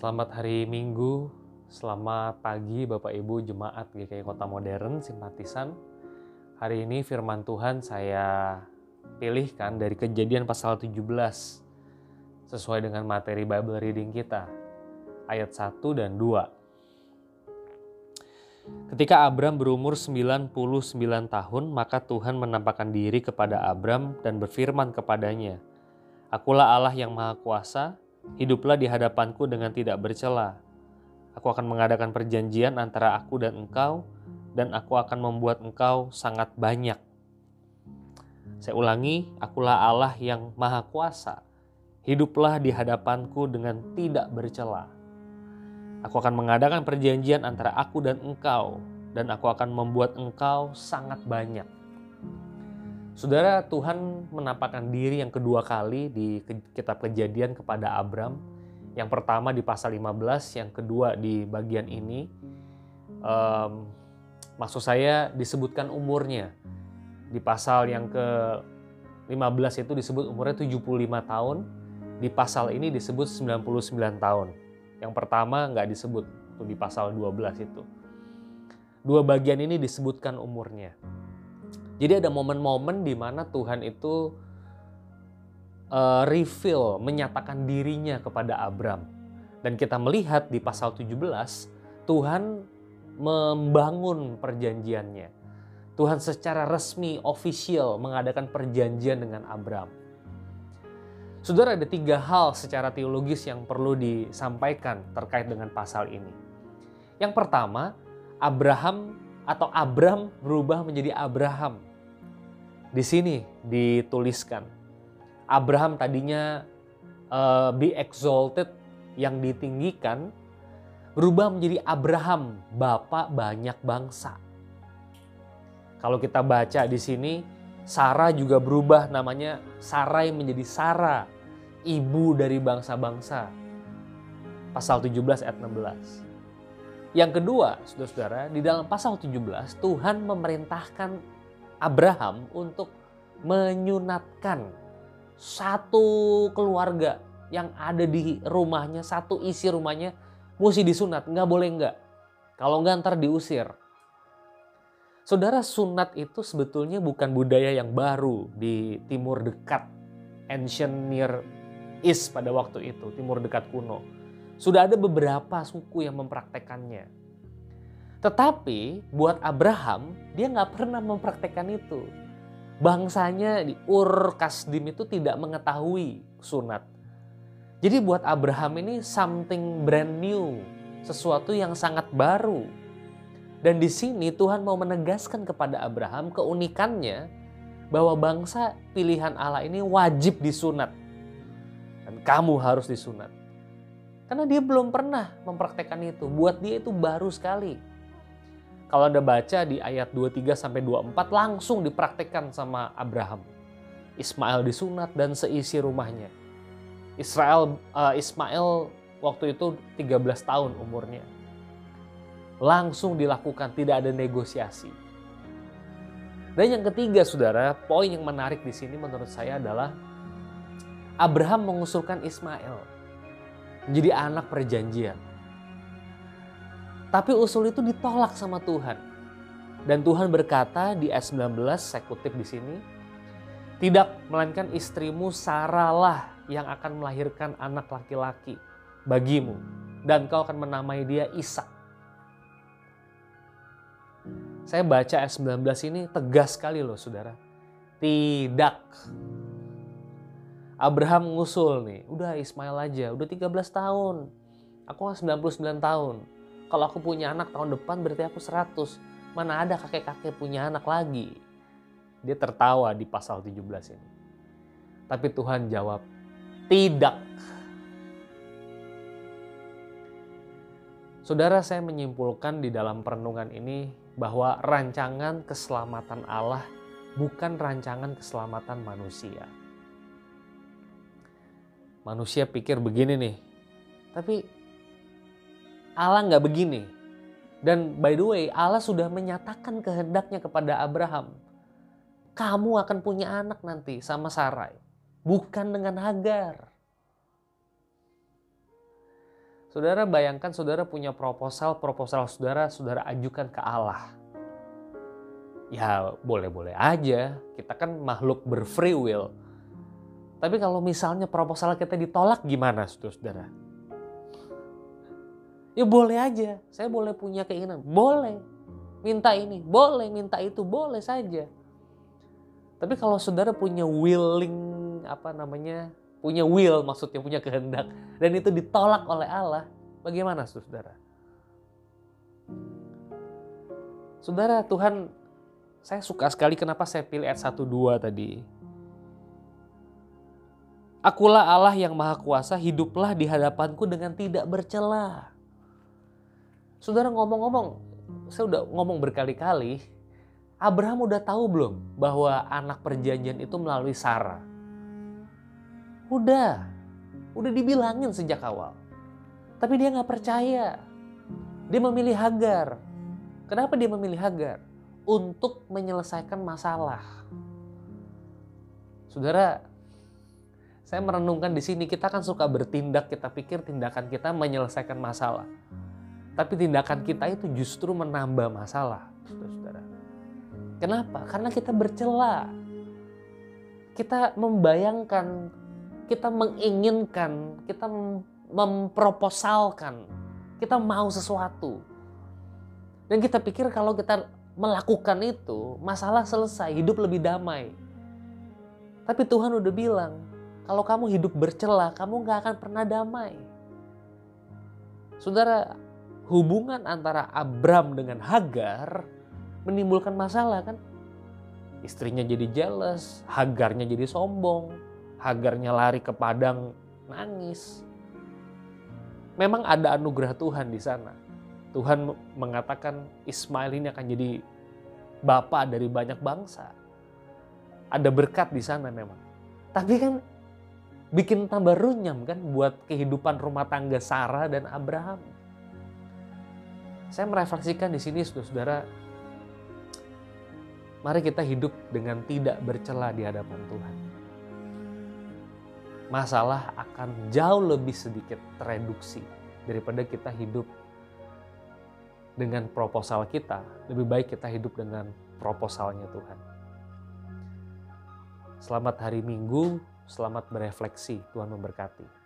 Selamat hari Minggu, selamat pagi Bapak Ibu Jemaat GKI Kota Modern, simpatisan. Hari ini firman Tuhan saya pilihkan dari kejadian pasal 17 sesuai dengan materi Bible reading kita, ayat 1 dan 2. Ketika Abram berumur 99 tahun, maka Tuhan menampakkan diri kepada Abram dan berfirman kepadanya, Akulah Allah yang Maha Kuasa, hiduplah di hadapanku dengan tidak bercela. Aku akan mengadakan perjanjian antara aku dan engkau, dan aku akan membuat engkau sangat banyak. Saya ulangi, akulah Allah yang Maha Kuasa. Hiduplah di hadapanku dengan tidak bercela. Aku akan mengadakan perjanjian antara aku dan engkau, dan aku akan membuat engkau sangat banyak. Saudara, Tuhan menampakkan diri yang kedua kali di kitab kejadian kepada Abram. Yang pertama di pasal 15, yang kedua di bagian ini. Um, maksud saya disebutkan umurnya. Di pasal yang ke 15 itu disebut umurnya 75 tahun. Di pasal ini disebut 99 tahun. Yang pertama nggak disebut, tuh di pasal 12 itu. Dua bagian ini disebutkan umurnya. Jadi ada momen-momen di mana Tuhan itu uh, reveal, menyatakan dirinya kepada Abram. Dan kita melihat di pasal 17, Tuhan membangun perjanjiannya. Tuhan secara resmi, official mengadakan perjanjian dengan Abram. Saudara ada tiga hal secara teologis yang perlu disampaikan terkait dengan pasal ini. Yang pertama, Abraham atau Abram berubah menjadi Abraham. Di sini dituliskan Abraham tadinya uh, be exalted yang ditinggikan berubah menjadi Abraham, bapak banyak bangsa. Kalau kita baca di sini Sarah juga berubah namanya Sarai menjadi Sarah, ibu dari bangsa-bangsa. Pasal 17 ayat 16. Yang kedua, saudara-saudara, di dalam pasal 17 Tuhan memerintahkan Abraham untuk menyunatkan satu keluarga yang ada di rumahnya, satu isi rumahnya mesti disunat, nggak boleh nggak. Kalau nggak ntar diusir. Saudara sunat itu sebetulnya bukan budaya yang baru di timur dekat, ancient near east pada waktu itu, timur dekat kuno. Sudah ada beberapa suku yang mempraktekannya. Tetapi buat Abraham, dia nggak pernah mempraktekkan itu. Bangsanya di Ur Kasdim itu tidak mengetahui sunat. Jadi buat Abraham ini something brand new, sesuatu yang sangat baru. Dan di sini Tuhan mau menegaskan kepada Abraham keunikannya bahwa bangsa pilihan Allah ini wajib disunat. Dan kamu harus disunat. Karena dia belum pernah mempraktekkan itu. Buat dia itu baru sekali. Kalau Anda baca di ayat 23 sampai 24 langsung dipraktekkan sama Abraham. Ismail disunat dan seisi rumahnya. Israel uh, Ismail waktu itu 13 tahun umurnya. Langsung dilakukan, tidak ada negosiasi. Dan yang ketiga, Saudara, poin yang menarik di sini menurut saya adalah Abraham mengusulkan Ismail menjadi anak perjanjian. Tapi usul itu ditolak sama Tuhan. Dan Tuhan berkata di ayat 19, saya kutip di sini, tidak melainkan istrimu Saralah yang akan melahirkan anak laki-laki bagimu dan kau akan menamai dia Ishak. Saya baca ayat 19 ini tegas sekali loh saudara. Tidak. Abraham ngusul nih, udah Ismail aja, udah 13 tahun. Aku 99 tahun kalau aku punya anak tahun depan berarti aku 100. Mana ada kakek-kakek punya anak lagi. Dia tertawa di pasal 17 ini. Tapi Tuhan jawab, tidak. Saudara saya menyimpulkan di dalam perenungan ini bahwa rancangan keselamatan Allah bukan rancangan keselamatan manusia. Manusia pikir begini nih, tapi Allah nggak begini. Dan by the way, Allah sudah menyatakan kehendaknya kepada Abraham. Kamu akan punya anak nanti sama Sarai. Bukan dengan Hagar. Saudara bayangkan saudara punya proposal, proposal saudara, saudara ajukan ke Allah. Ya boleh-boleh aja, kita kan makhluk berfree will. Tapi kalau misalnya proposal kita ditolak gimana saudara? Ya boleh aja, saya boleh punya keinginan, boleh. Minta ini, boleh, minta itu, boleh saja. Tapi kalau saudara punya willing, apa namanya, punya will maksudnya punya kehendak dan itu ditolak oleh Allah, bagaimana saudara? Saudara, Tuhan saya suka sekali kenapa saya pilih ayat 1 2 tadi. Akulah Allah yang maha kuasa, hiduplah di hadapanku dengan tidak bercela. Saudara ngomong-ngomong, saya udah ngomong berkali-kali, Abraham udah tahu belum bahwa anak perjanjian itu melalui Sarah? Udah, udah dibilangin sejak awal. Tapi dia nggak percaya. Dia memilih Hagar. Kenapa dia memilih Hagar? Untuk menyelesaikan masalah. Saudara, saya merenungkan di sini kita kan suka bertindak, kita pikir tindakan kita menyelesaikan masalah. Tapi tindakan kita itu justru menambah masalah, saudara. Kenapa? Karena kita bercela. Kita membayangkan kita menginginkan, kita memproposalkan, kita mau sesuatu. Dan kita pikir kalau kita melakukan itu, masalah selesai, hidup lebih damai. Tapi Tuhan udah bilang, kalau kamu hidup bercela, kamu gak akan pernah damai. Saudara, hubungan antara Abram dengan Hagar menimbulkan masalah kan? Istrinya jadi jealous, Hagarnya jadi sombong, Hagarnya lari ke padang nangis. Memang ada anugerah Tuhan di sana. Tuhan mengatakan Ismail ini akan jadi bapak dari banyak bangsa. Ada berkat di sana memang. Tapi kan bikin tambah runyam kan buat kehidupan rumah tangga Sarah dan Abraham. Saya merefleksikan di sini saudara-saudara, mari kita hidup dengan tidak bercela di hadapan Tuhan masalah akan jauh lebih sedikit tereduksi daripada kita hidup dengan proposal kita. Lebih baik kita hidup dengan proposalnya Tuhan. Selamat hari Minggu, selamat berefleksi. Tuhan memberkati.